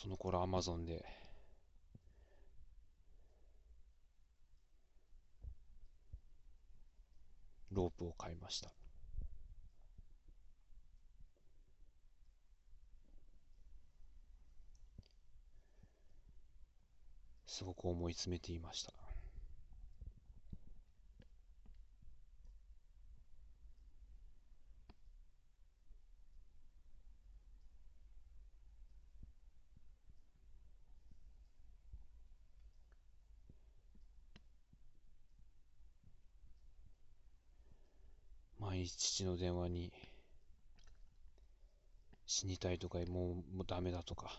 その頃アマゾンで。ロープを買いました。すごく思い詰めていました毎日父の電話に死にたいとかもうもうダメだとか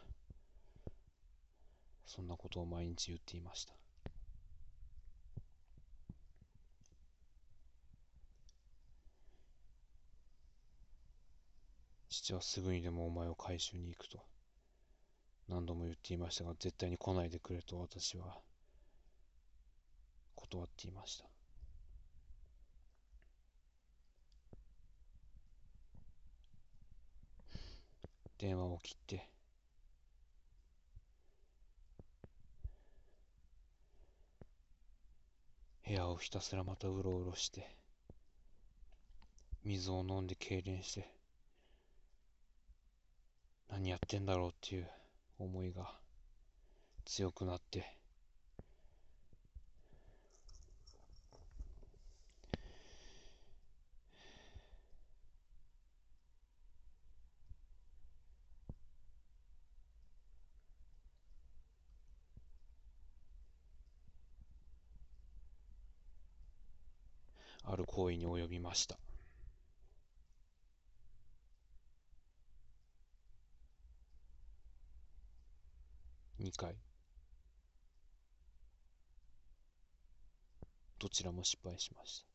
そんなことを毎日言っていました。父はすぐにでもお前を回収に行くと何度も言っていましたが絶対に来ないでくれと私は断っていました。電話を切って。部屋をひたすらまたうろうろして。水を飲んで痙攣して。何やってんだろうっていう思いが強くなって。ある行為に及びました。2回。どちらも失敗しました。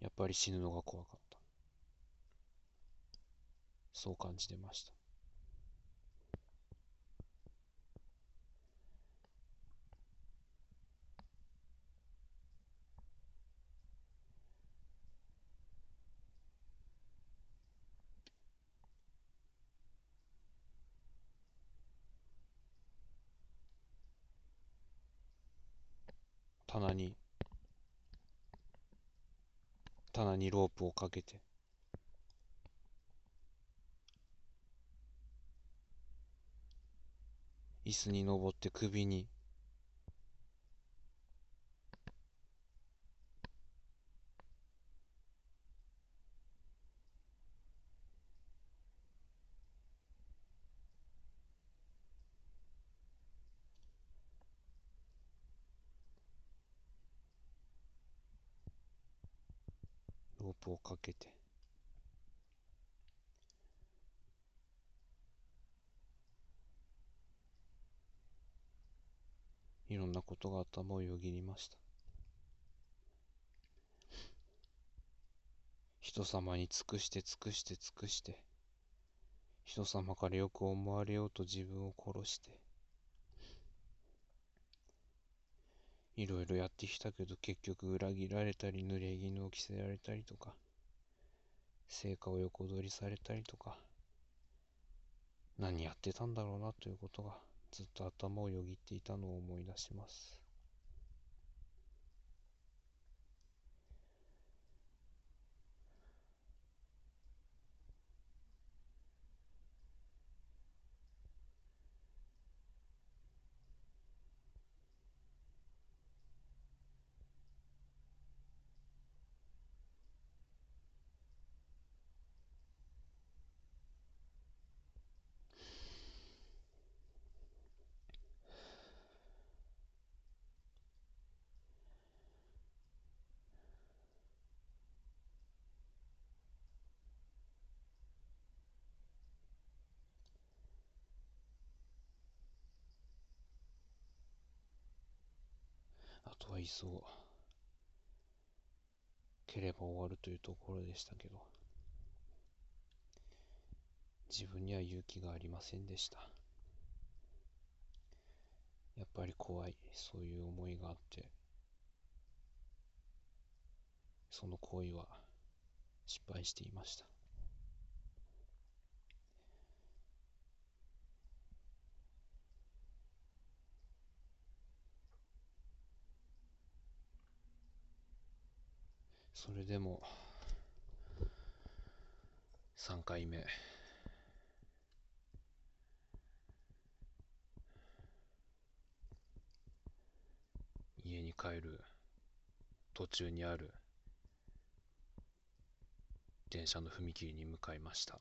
やっぱり死ぬのが怖かった。そう感じてました。にロープをかけて。椅子に登って首にロープをかけて。いろんなことが頭をよぎりました。人様に尽くして尽くして尽くして人様からよく思われようと自分を殺していろいろやってきたけど結局裏切られたり濡れ衣を着せられたりとか。成果を横取りされたりとか何やってたんだろうなということがずっと頭をよぎっていたのを思い出します。あとはいっそ蹴れば終わるというところでしたけど。自分には勇気がありませんでした。やっぱり怖い。そういう思いがあって。その行為は失敗していました。それでも3回目。家に帰る途中にある電車の踏切に向かいました。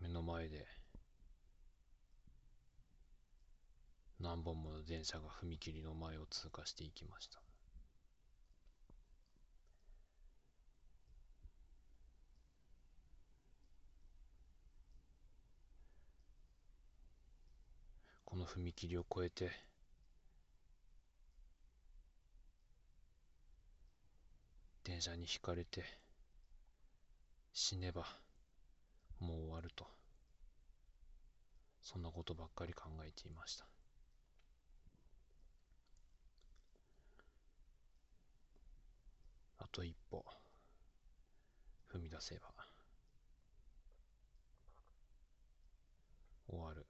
目の前で何本もの電車が踏切の前を通過していきました。この踏切を越えて電車にひかれて死ねばもう終わると。そんなことばっかり考えていましたあと一歩踏み出せば終わる。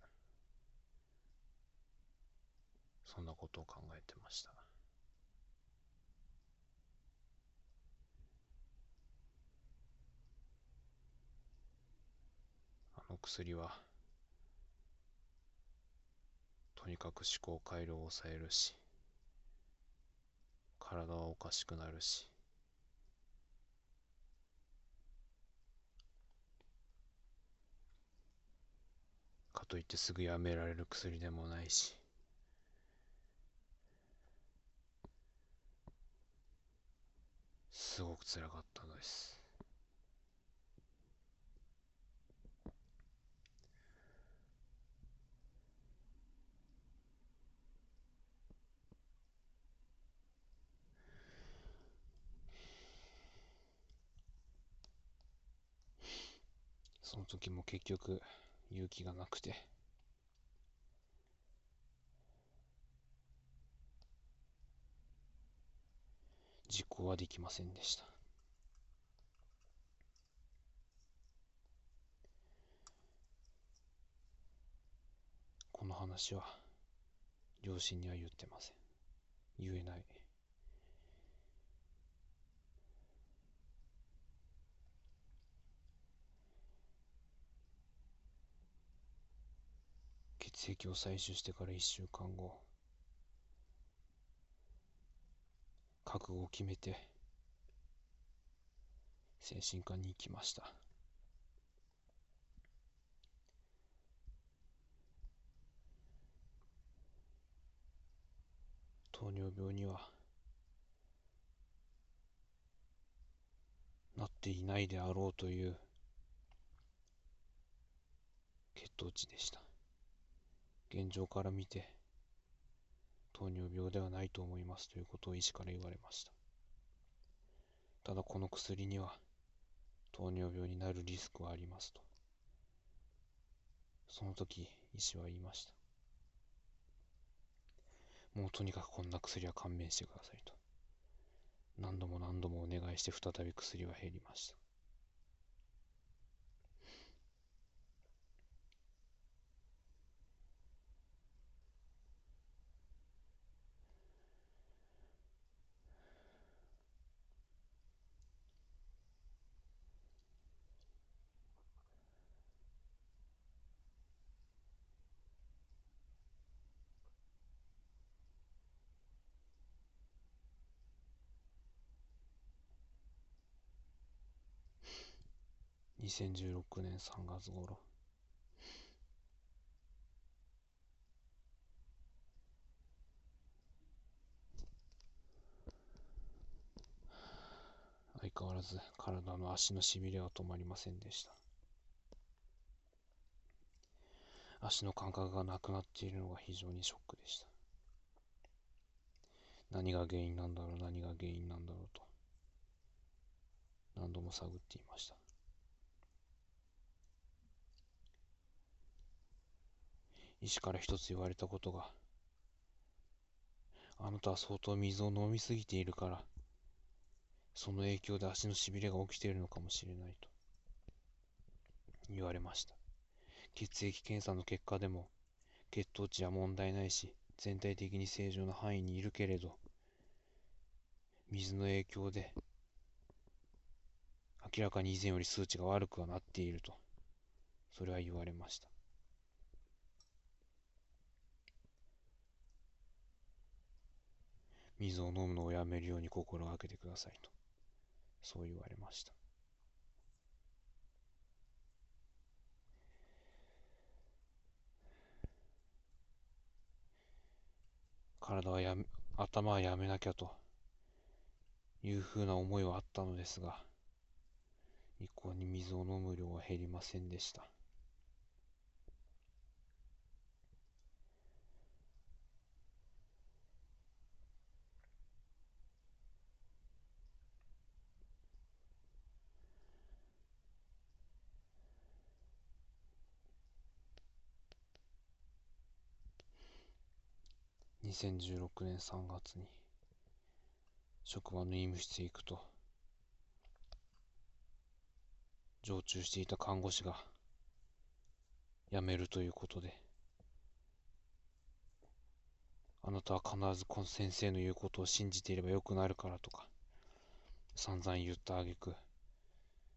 そんなことを考えてました。あの薬はとにかく思考回路を抑えるし体はおかしくなるしといってすぐやめられる薬でもないし。すごくつらかったのです。その時も結局勇気がなくて。実行はできませんでした。この話は両親には言ってません。言えない。血液を採取してから1週間後覚悟を決めて精神科に行きました。糖尿病にはなっていないであろうという血糖値でした。現状から見て糖尿病ではないと思いますということを医師から言われました。ただこの薬には糖尿病になるリスクはありますとその時医師は言いました。もうとにかくこんな薬は勘弁してくださいと。何度も何度もお願いして再び薬は減りました。2016年3月頃。相変わらず体の足のしびれは止まりませんでした。足の感覚がなくなっているのが非常にショックでした。何が原因なんだろう何が原因なんだろうと。何度も探っていました。医師から一つ言われたことが、あなたは相当水を飲みすぎているから、その影響で足のしびれが起きているのかもしれないと言われました。血液検査の結果でも血糖値は問題ないし、全体的に正常な範囲にいるけれど、水の影響で、明らかに以前より数値が悪くはなっていると、それは言われました。水を飲むのをやめるように心がけてくださいと、そう言われました。体はやめ、頭はやめなきゃというふうな思いはあったのですが、一向に水を飲む量は減りませんでした。2016年3月に職場の医務室へ行くと常駐していた看護師が辞めるということであなたは必ずこの先生の言うことを信じていればよくなるからとか散々言ったあげく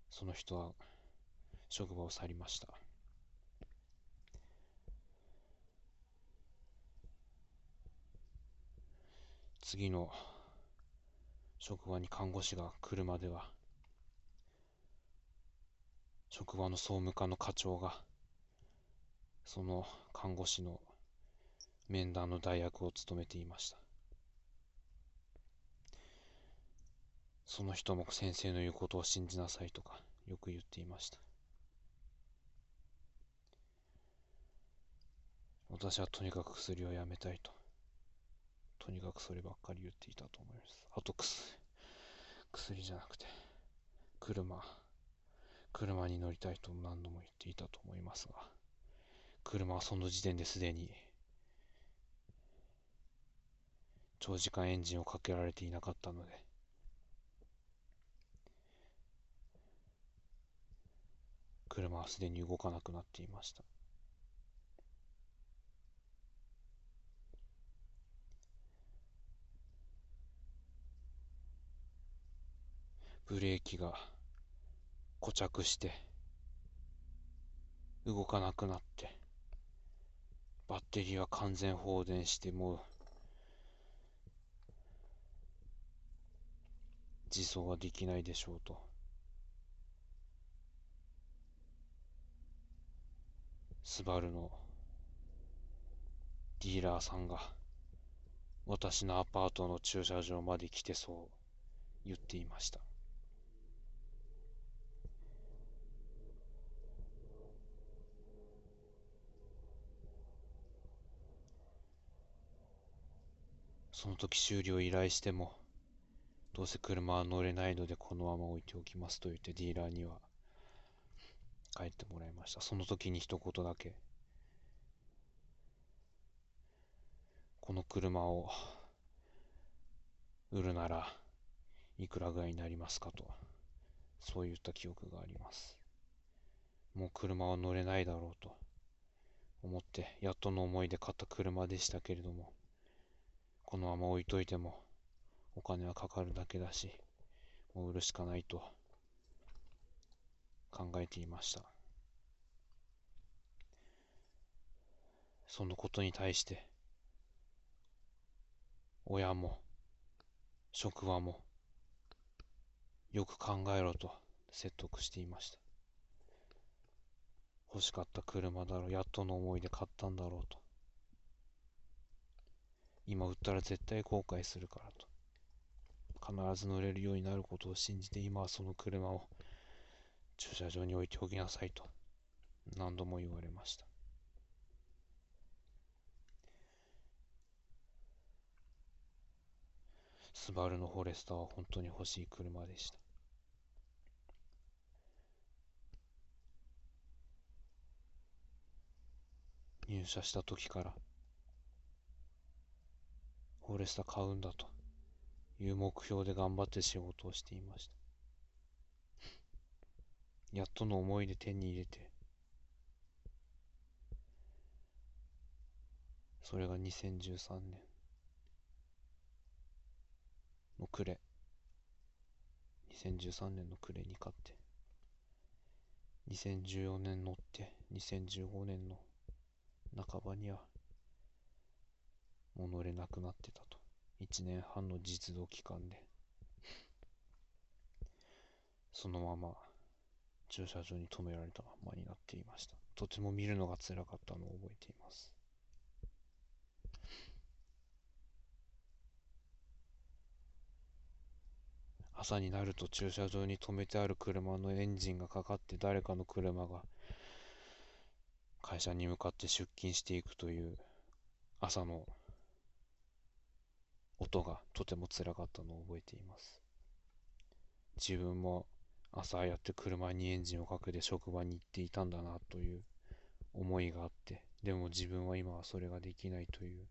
その人は職場を去りました。次の職場に看護師が来るまでは職場の総務課の課長がその看護師の面談の代役を務めていました。その人も先生の言うことを信じなさいとかよく言っていました。私はとにかく薬をやめたいと。とにかくそればっかり言っていたと思います。あと薬、薬じゃなくて、車、車に乗りたいと何度も言っていたと思いますが、車はその時点ですでに、長時間エンジンをかけられていなかったので、車はすでに動かなくなっていました。ブレーキが固着して動かなくなってバッテリーは完全放電してもう自走はできないでしょうと。スバルのディーラーさんが私のアパートの駐車場まで来てそう言っていました。その時修理を依頼しても、どうせ車は乗れないのでこのまま置いておきますと言ってディーラーには帰ってもらいました。その時に一言だけ、この車を売るならいくらぐらいになりますかと、そういった記憶があります。もう車は乗れないだろうと思って、やっとの思いで買った車でしたけれども、このまま置いといてもお金はかかるだけだし、もう売るしかないと考えていました。そのことに対して、親も、職場も、よく考えろと説得していました。欲しかった車だろう、やっとの思いで買ったんだろうと。今売ったら絶対後悔するからと。必ず乗れるようになることを信じて今はその車を駐車場に置いておきなさいと何度も言われました。スバルのフォレスターは本当に欲しい車でした。入社した時からフォレスタ買うんだと。いう目標で頑張って仕事をしていました。やっとの思いで手に入れて、それが2013年。の暮れ。2013年の暮れに勝って。2014年乗って2015年の半ばにはもう乗れなくなってたと。1年半の実動期間で。そのまま駐車場に止められたままになっていました。とても見るのが辛かったのを覚えています。朝になると駐車場に止めてある車のエンジンがかかって誰かの車が会社に向かって出勤していくという朝の音がとてもつらかったのを覚えています。自分も朝やって車にエンジンをかけて職場に行っていたんだなという思いがあってでも自分は今はそれができないという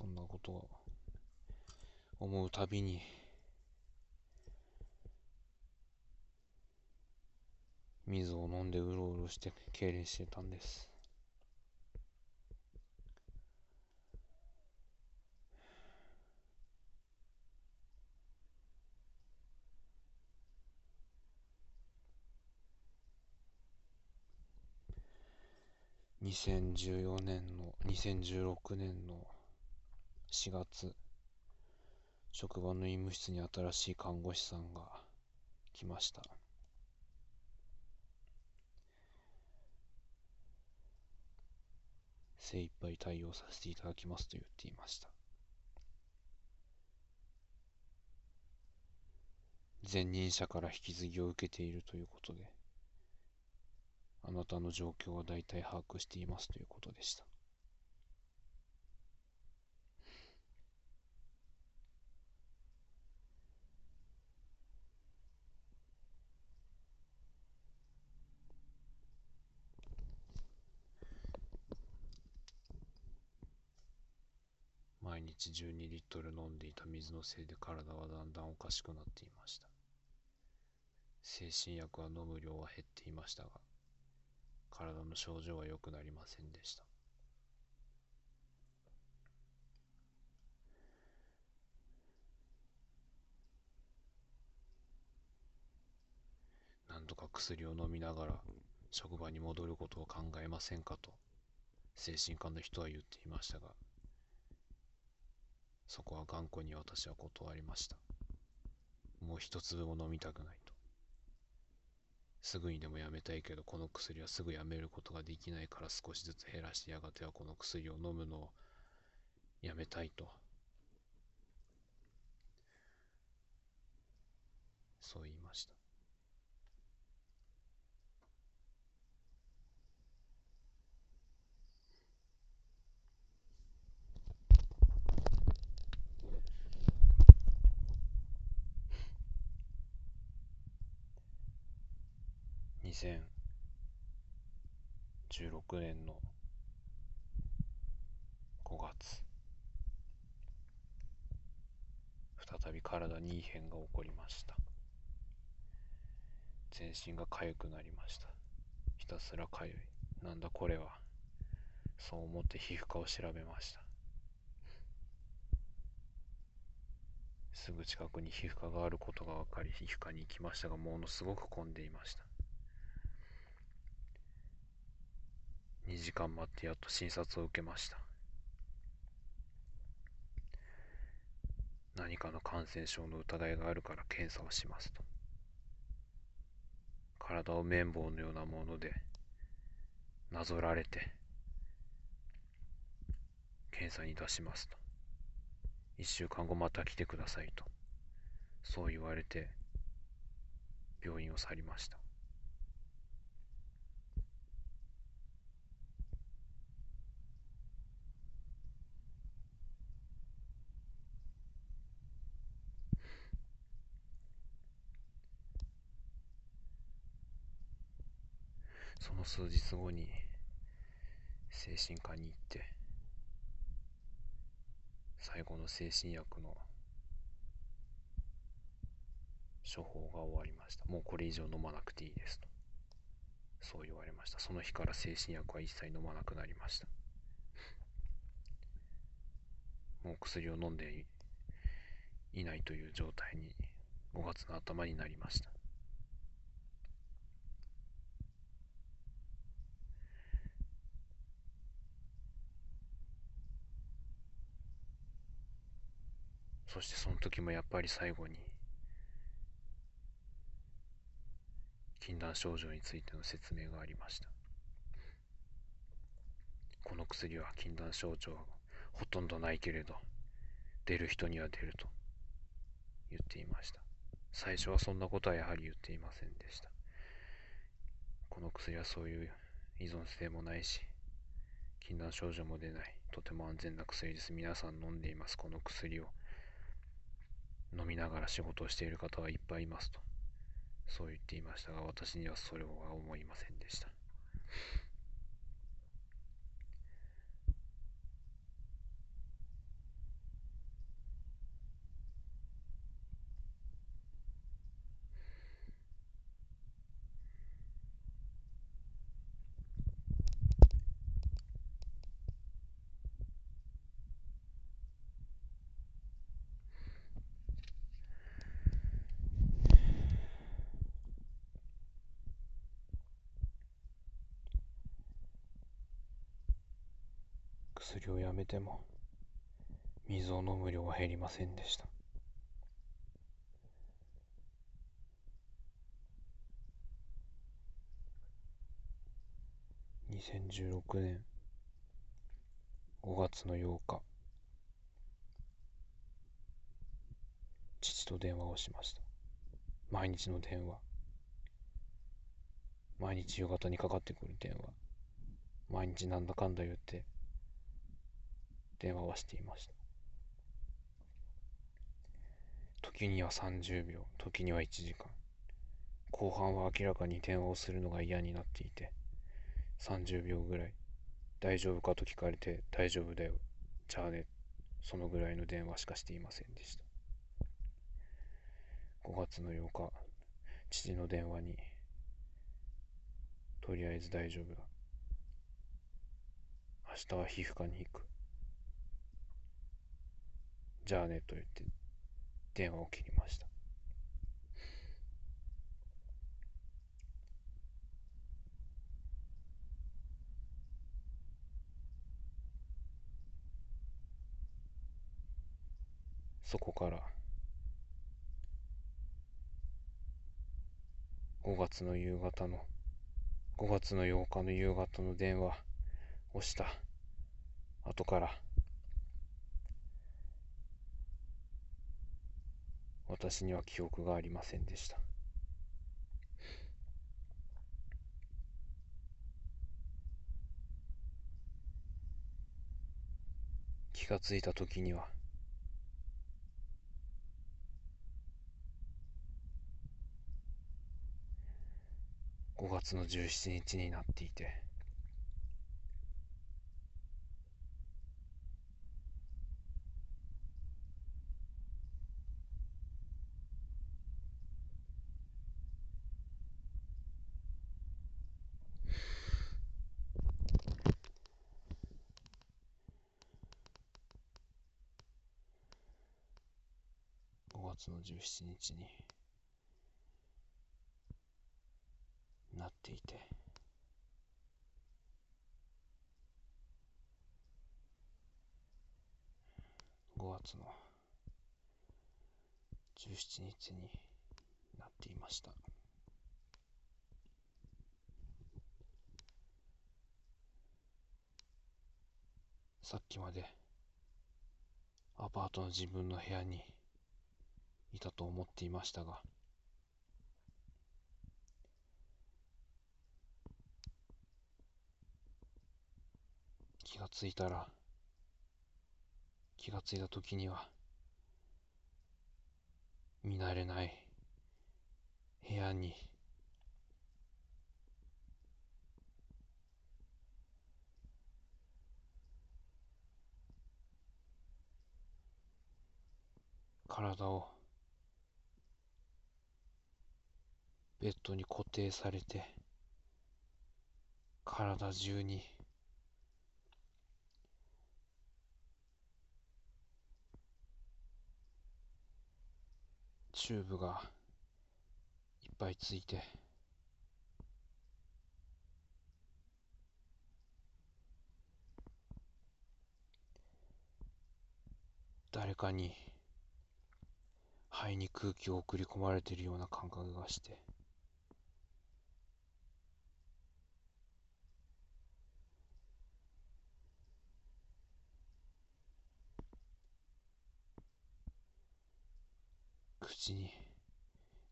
そんなことを思うたびに。水を飲んでうろうろして痙攣してたんです。2014年の2016年の4月。職場の医務室に新しい看護師さんが来ました。精一杯対応させていただきますと言っていました。前任者から引き継ぎを受けているということであなたの状況は大体把握していますということでした。毎日12リットル飲んでいた水のせいで体はだんだんおかしくなっていました。精神薬は飲む量は減っていましたが体の症状は良くなりませんでした。何とか薬を飲みながら職場に戻ることを考えませんかと精神科の人は言っていましたがそこは頑固に私は断りました。もう一粒も飲みたくないと。すぐにでもやめたいけどこの薬はすぐやめることができないから少しずつ減らしてやがてはこの薬を飲むのをやめたいと。そう言いました。2016年の5月。再び体に異変が起こりました。全身が痒くなりました。ひたすら痒い。なんだこれは。そう思って皮膚科を調べました。すぐ近くに皮膚科があることが分かり皮膚科に行きましたがものすごく混んでいました。時間待ってやっと診察を受けました。何かの感染症の疑いがあるから検査をしますと。体を綿棒のようなものでなぞられて検査に出しますと。1週間後また来てくださいと。そう言われて病院を去りました。その数日後に精神科に行って最後の精神薬の処方が終わりました。もうこれ以上飲まなくていいですと。そう言われました。その日から精神薬は一切飲まなくなりました。もう薬を飲んでいないという状態に5月の頭になりました。そしてその時もやっぱり最後に禁断症状についての説明がありました。この薬は禁断症状はほとんどないけれど出る人には出ると言っていました。最初はそんなことはやはり言っていませんでした。この薬はそういう依存性もないし禁断症状も出ない。とても安全な薬です。皆さん飲んでいます。この薬を飲みながら仕事をしている方はいっぱいいますと。そう言っていましたが私にはそれは思いませんでした。薬をやめても水を飲む量は減りませんでした。2016年5月の8日父と電話をしました。毎日の電話。毎日夕方にかかってくる電話。毎日なんだかんだ言って電話はしていました。時には30秒時には1時間。後半は明らかに電話をするのが嫌になっていて30秒ぐらい。大丈夫かと聞かれて大丈夫だよ。じゃあね。そのぐらいの電話しかしていませんでした。5月の8日父の電話にとりあえず大丈夫だ。明日は皮膚科に行く。じゃあねと言って電話を切りました。そこから5月の夕方の5月の8日の夕方の電話をした。後から私には記憶がありませんでした。気がついた時には5月の17日になっていて月の17日になっていて。5月の17日になっていました。さっきまでアパートの自分の部屋にいたと思っていましたが、気がついたら、気がついた時には、見慣れない部屋に、体をベッドに固定されて体中にチューブがいっぱいついて誰かに肺に空気を送り込まれているような感覚がして口に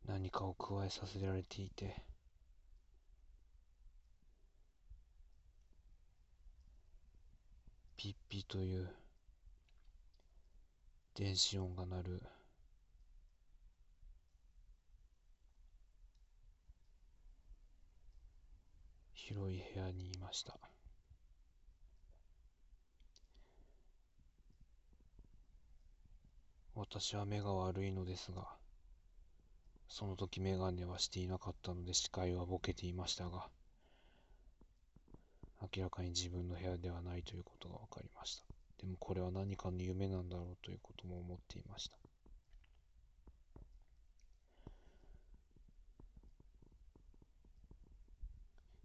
何かを加えさせられていてピッピという電子音が鳴る。広い部屋にいました。私は目が悪いのですがその時眼鏡はしていなかったので視界はボケていましたが明らかに自分の部屋ではないということが分かりました。でもこれは何かの夢なんだろうということも思っていました。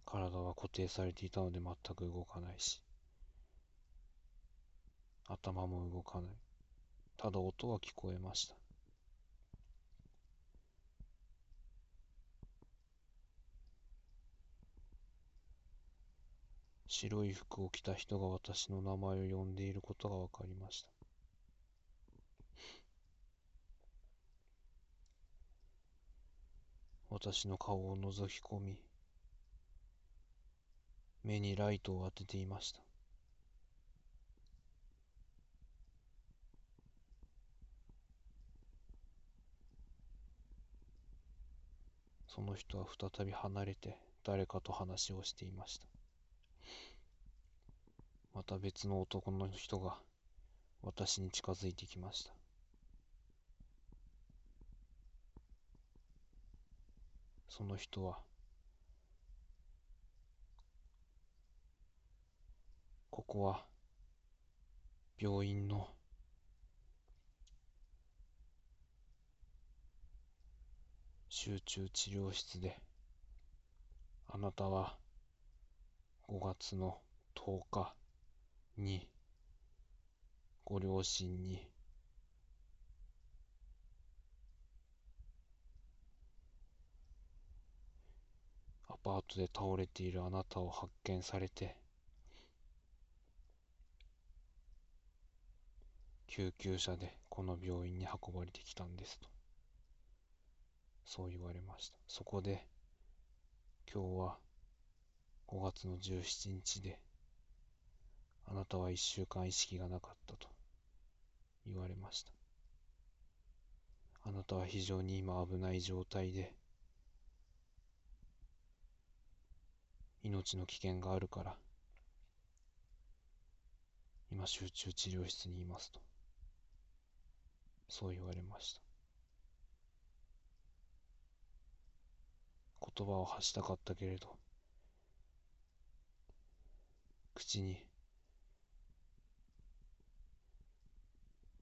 体は固定されていたので全く動かないし頭も動かない。ただ音は聞こえました。白い服を着た人が私の名前を呼んでいることが分かりました。私の顔を覗き込み目にライトを当てていました。その人は再び離れて誰かと話をしていました。また別の男の人が私に近づいてきました。その人はここは病院の集中治療室であなたは5月の10日にご両親にアパートで倒れているあなたを発見されて救急車でこの病院に運ばれてきたんですと。そう言われました。そこで今日は5月の17日であなたは1週間意識がなかったと言われました。あなたは非常に今危ない状態で命の危険があるから今集中治療室にいますとそう言われました。言葉を発したかったけれど口に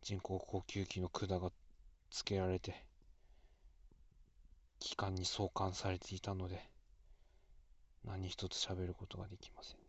人工呼吸器の管がつけられて気管に送還されていたので何一つ喋ることができません。